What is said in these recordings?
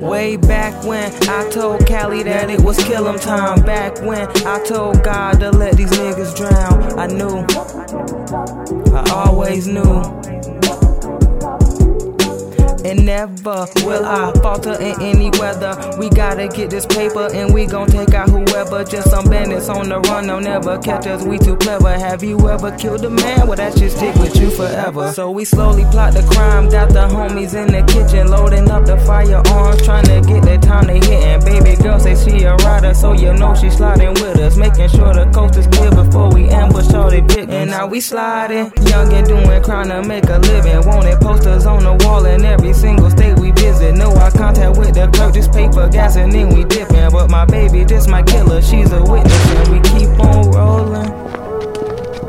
Way back when I told Cali that it was killing time. Back when I told God to let these niggas drown. I knew, I always knew. And never will I falter in any weather. We gotta get this paper and we gon' take out whoever. Just some bandits on the run, they'll never catch us. We too clever. Have you ever killed a man? Well, that shit stick with you forever. So we slowly plot the crime. Got the homies in the kitchen loading up the firearms, trying to get the time they hitting. Baby girl say she a rider, so you know she sliding with us, making sure we sliding, young and doing crime to make a living. Wanted posters on the wall in every single state we visit. No eye contact with the clerk, just paper gas and then we dipping. But my baby, this my killer, she's a witness, and we keep on rolling.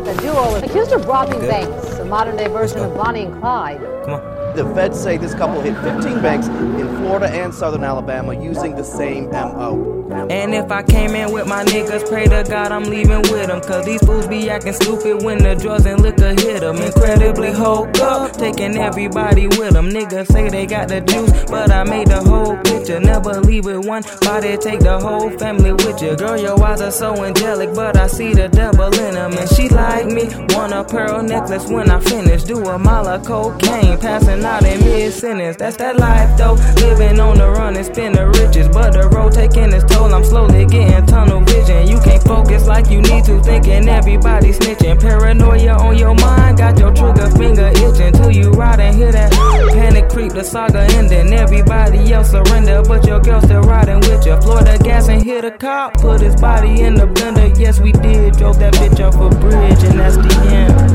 A duo accused of robbing banks, a modern day version of Bonnie and Clyde. Come on. The feds say this couple hit 15 banks in Florida and southern Alabama using the same MO. And if I came in with my niggas, pray to God I'm leaving with them. Cause these fools be acting stupid when the drugs and liquor hit them. Incredibly hooked up, taking everybody with them. Niggas say they got the juice, but I made the whole picture. Never leave with one body, take the whole family with you. Girl, your eyes are so angelic, but I see the devil in them. And she like me, want a pearl necklace when I finish. Do a mile of cocaine, passing out in mid sentence. That's that life though, living on the run and spend the riches. But the road taking its toll, I'm slowly getting tunnel vision. You can't focus like you need to, thinking everybody snitching. Paranoia on your mind, got your trigger finger itching. Till you ride and hear that panic creep, the saga ending. Everybody else surrender, but your girl still riding with you. Florida gas and hit a cop, put his body in the blender. Yes, we did, drove that bitch off a bridge, and that's the end.